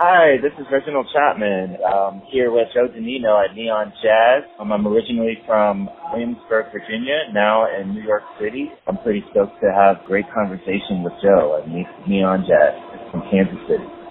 Hi, this is Reginald Chapman. Um, here with Joe Dimino at Neon Jazz. Um, I'm originally from Williamsburg, Virginia, now in New York City. I'm pretty stoked to have great conversation with Joe at Neon Jazz from Kansas City.